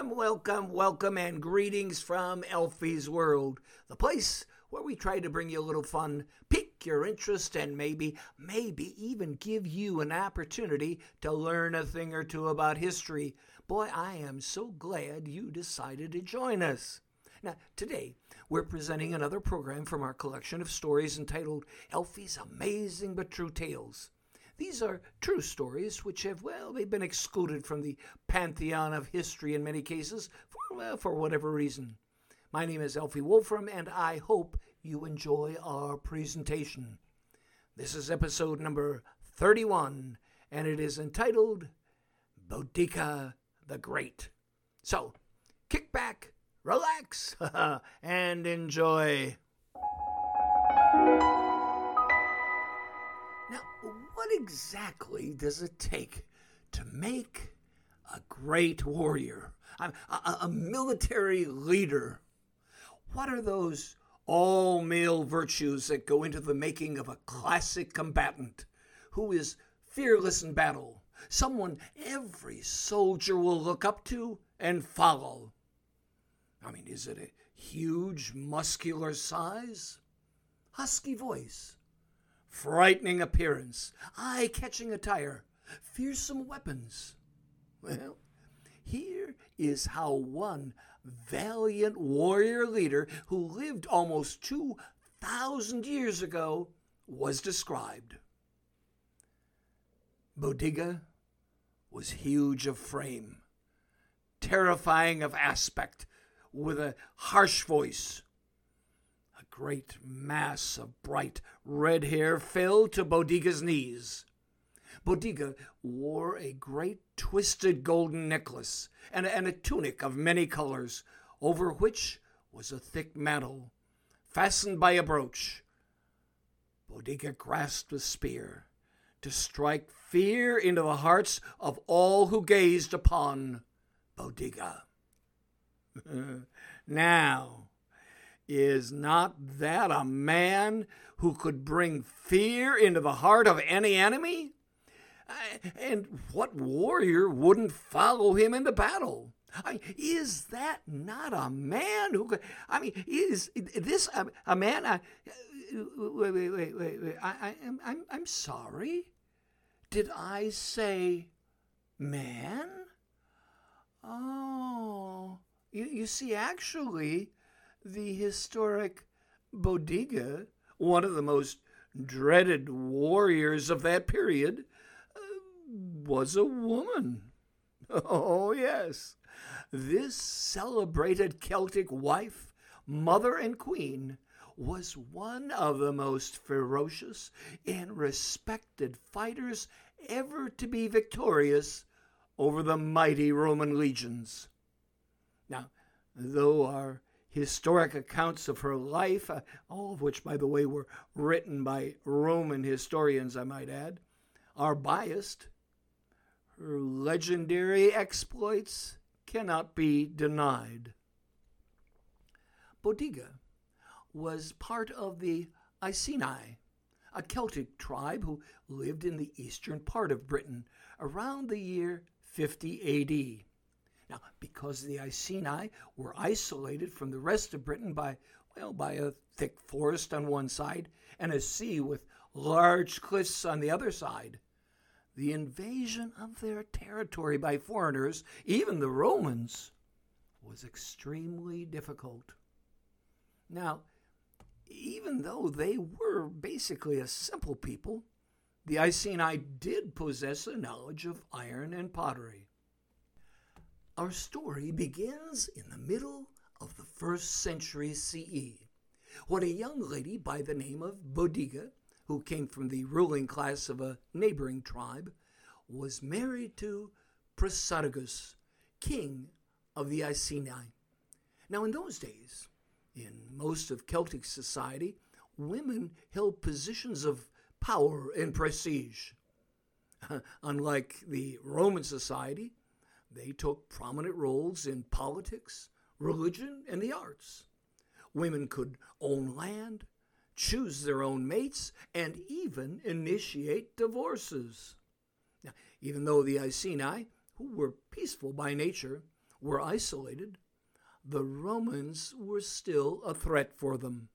Welcome, welcome, welcome, and greetings from Alfy's World, the place where we try to bring you a little fun, pique your interest, and maybe, maybe even give you an opportunity to learn a thing or two about history. Boy, I am so glad you decided to join us. Now, today, we're presenting another program from our collection of stories entitled Alfy's Amazing But True Tales. These are true stories which have, well, they've been excluded from the pantheon of history in many cases for, well, for whatever reason. My name is Alfy Wolfram, and I hope you enjoy our presentation. This is episode number 31, and it is entitled Boudicca the Great. So, kick back, relax, and enjoy. Now, what exactly does it take to make a great warrior, a, a, a military leader? What are those all male virtues that go into the making of a classic combatant who is fearless in battle, someone every soldier will look up to and follow? I mean, is it a huge muscular size, husky voice, frightening appearance, eye catching attire, fearsome weapons. Well, here is how one valiant warrior leader who lived almost 2,000 years ago was described. Boudicca was huge of frame, terrifying of aspect, with a harsh voice great mass of bright red hair fell to Boudicca's knees. Boudicca wore a great twisted golden necklace and, and a tunic of many colors, over which was a thick mantle, fastened by a brooch. Boudicca grasped a spear to strike fear into the hearts of all who gazed upon Boudicca. now, is not that a man who could bring fear into the heart of any enemy? Uh, and what warrior wouldn't follow him into battle? I mean, is that not a man who could? I mean, is this a, a man? I, wait, wait, wait, wait, wait. I, I, am, I'm, I'm sorry. Did I say man? Oh, you, you see, actually, the historic Boudicca, one of the most dreaded warriors of that period, uh, was a woman. Oh, yes. This celebrated Celtic wife, mother, and queen was one of the most ferocious and respected fighters ever to be victorious over the mighty Roman legions. Now, though our historic accounts of her life, uh, all of which, by the way, were written by Roman historians, I might add, are biased. Her legendary exploits cannot be denied. Boudicca was part of the Iceni, a Celtic tribe who lived in the eastern part of Britain around the year 50 AD. Now, because the Iceni were isolated from the rest of Britain by, well, by a thick forest on one side and a sea with large cliffs on the other side, the invasion of their territory by foreigners, even the Romans, was extremely difficult. Now, even though they were basically a simple people, the Iceni did possess a knowledge of iron and pottery. Our story begins in the middle of the first century CE, when a young lady by the name of Boudicca, who came from the ruling class of a neighboring tribe, was married to Prasutagus, king of the Iceni. Now, in those days, in most of Celtic society, women held positions of power and prestige. Unlike the Roman society, they took prominent roles in politics, religion, and the arts. Women could own land, choose their own mates, and even initiate divorces. Now, even though the Iceni, who were peaceful by nature, were isolated, the Romans were still a threat for them.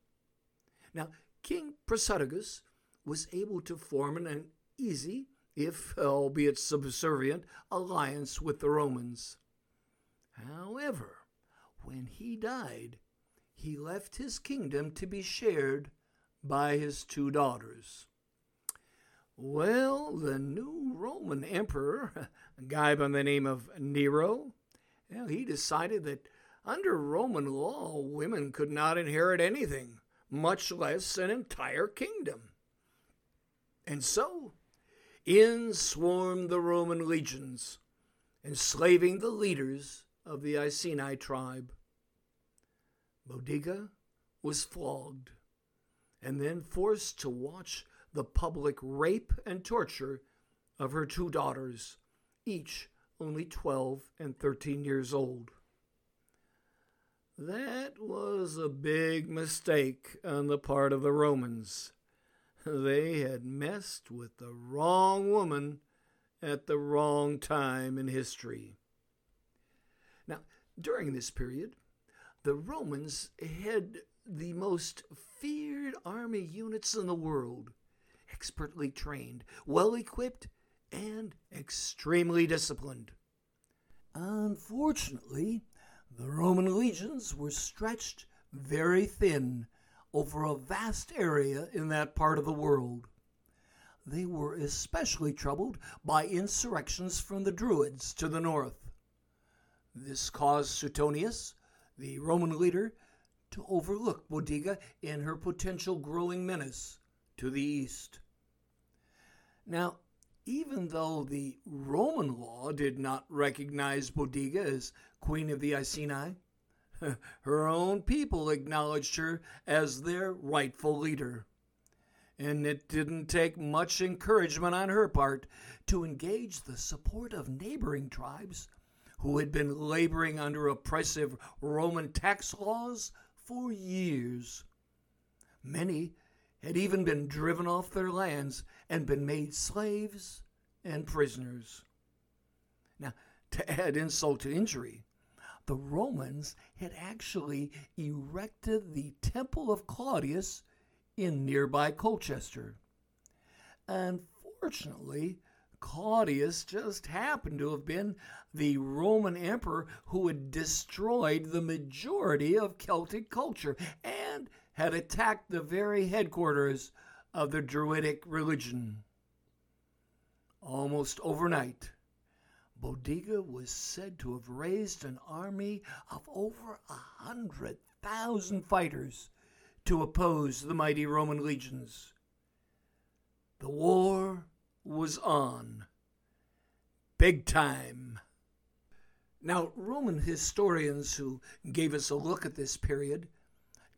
Now, King Prasutagus was able to form an easy, if albeit subservient, alliance with the Romans. However, when he died, he left his kingdom to be shared by his two daughters. Well, the new Roman emperor, a guy by the name of Nero, well, he decided that under Roman law, women could not inherit anything, much less an entire kingdom. And so, in swarmed the Roman legions, enslaving the leaders of the Iceni tribe. Boudicca was flogged and then forced to watch the public rape and torture of her two daughters, each only 12 and 13 years old. That was a big mistake on the part of the Romans. They had messed with the wrong woman at the wrong time in history. Now, during this period, the Romans had the most feared army units in the world, expertly trained, well equipped, and extremely disciplined. Unfortunately, the Roman legions were stretched very thin over a vast area in that part of the world. They were especially troubled by insurrections from the Druids to the north. This caused Suetonius, the Roman leader, to overlook Boudicca in her potential growing menace to the east. Now, even though the Roman law did not recognize Boudicca as queen of the Iceni, her own people acknowledged her as their rightful leader. And it didn't take much encouragement on her part to engage the support of neighboring tribes who had been laboring under oppressive Roman tax laws for years. Many had even been driven off their lands and been made slaves and prisoners. Now, to add insult to injury, the Romans had actually erected the Temple of Claudius in nearby Colchester. Unfortunately, Claudius just happened to have been the Roman emperor who had destroyed the majority of Celtic culture and had attacked the very headquarters of the Druidic religion. Almost overnight, Boudicca was said to have raised an army of over a hundred thousand fighters to oppose the mighty Roman legions. The war was on. Big time. Now, Roman historians who gave us a look at this period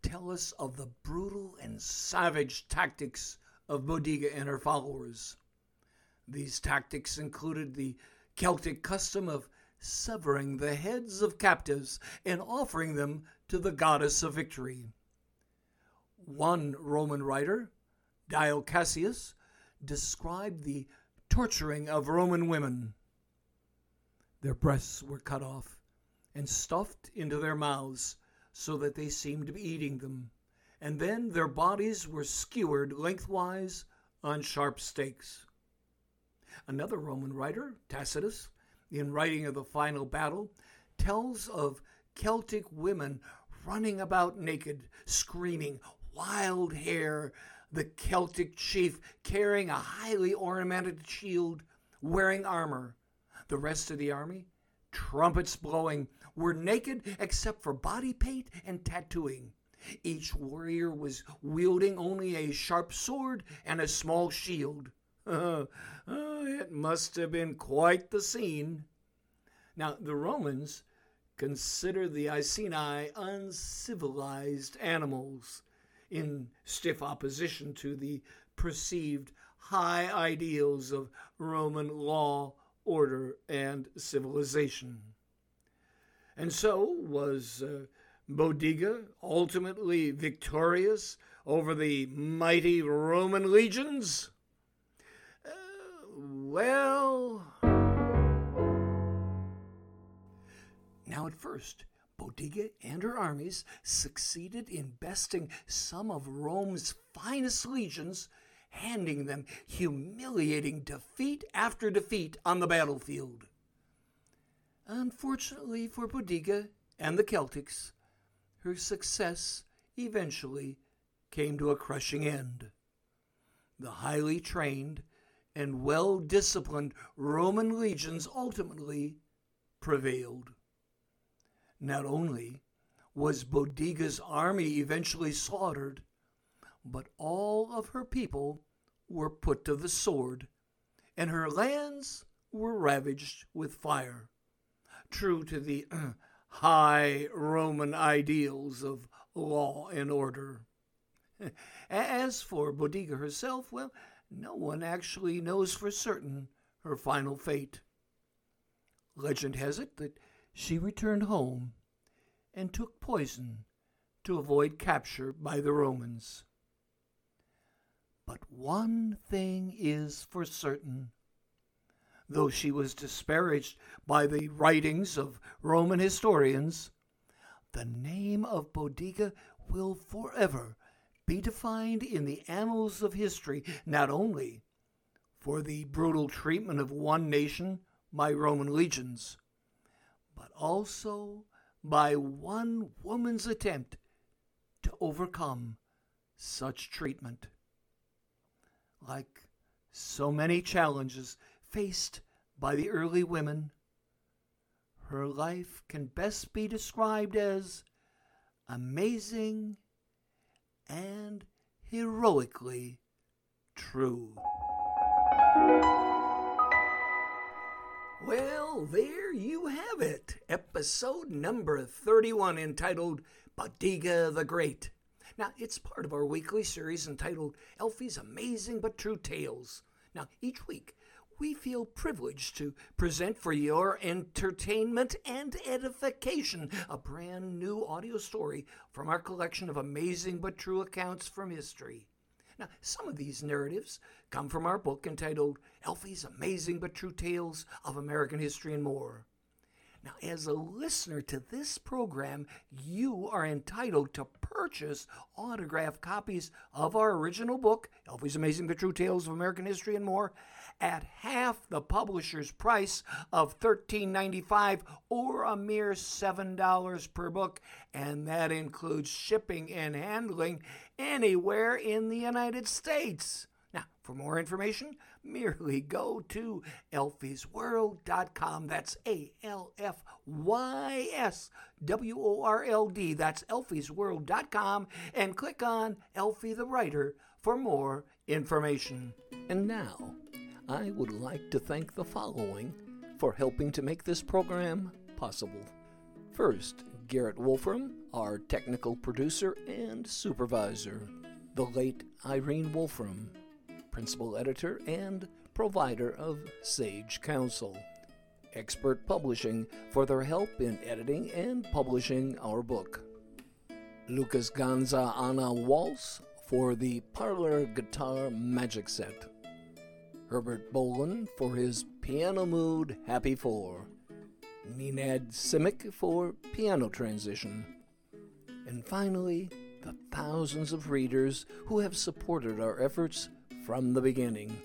tell us of the brutal and savage tactics of Boudicca and her followers. These tactics included the Celtic custom of severing the heads of captives and offering them to the goddess of victory. One Roman writer, Dio Cassius, described the torturing of Roman women. Their breasts were cut off and stuffed into their mouths so that they seemed to be eating them, and then their bodies were skewered lengthwise on sharp stakes. Another Roman writer, Tacitus, in writing of the final battle, tells of Celtic women running about naked, screaming, wild hair, the Celtic chief carrying a highly ornamented shield, wearing armor. The rest of the army, trumpets blowing, were naked except for body paint and tattooing. Each warrior was wielding only a sharp sword and a small shield. oh, it must have been quite the scene. Now, the Romans considered the Iceni uncivilized animals in stiff opposition to the perceived high ideals of Roman law, order, and civilization. And so was uh, Boudicca ultimately victorious over the mighty Roman legions? Well, Now, at first, Boudicca and her armies succeeded in besting some of Rome's finest legions, handing them humiliating defeat after defeat on the battlefield. Unfortunately for Boudicca and the Celtics, her success eventually came to a crushing end. The highly trained and well disciplined Roman legions ultimately prevailed. Not only was Boudicca's army eventually slaughtered, but all of her people were put to the sword, and her lands were ravaged with fire. True to the uh, high Roman ideals of law and order. As for Boudicca herself, well, no one actually knows for certain her final fate. Legend has it that she returned home and took poison to avoid capture by the Romans. But one thing is for certain. Though she was disparaged by the writings of Roman historians, the name of Boudicca will forever be defined in the annals of history not only for the brutal treatment of one nation by Roman legions, but also by one woman's attempt to overcome such treatment. Like so many challenges faced by the early women, her life can best be described as amazing and heroically true. Well, there you have it. Episode number 31 entitled Boudicca the Great. Now, it's part of our weekly series entitled Alfy's Amazing But True Tales. Now, each week, we feel privileged to present for your entertainment and edification a brand new audio story from our collection of amazing but true accounts from history. Now, some of these narratives come from our book entitled Alfy's Amazing but True Tales of American History and More. Now, as a listener to this program, you are entitled to purchase autographed copies of our original book, Alfy's Amazing but True Tales of American History and More, at half the publisher's price of $13.95 or a mere $7 per book, and that includes shipping and handling anywhere in the United States. Now, for more information, merely go to alfysworld.com. That's A L F Y S W O R L D. That's alfysworld.com and click on Alfy the Writer for more information. And now, I would like to thank the following for helping to make this program possible. First, Garrett Wolfram, our technical producer and supervisor. The late Irene Wolfram, principal editor and provider of Sage Counsel. Expert Publishing for their help in editing and publishing our book. Lucas Ganza Anna Waltz for the Parlor Guitar Magic Set. Herbert Boland for his Piano Mood Happy Four, Nenad Simic for Piano Transition, and finally, the thousands of readers who have supported our efforts from the beginning.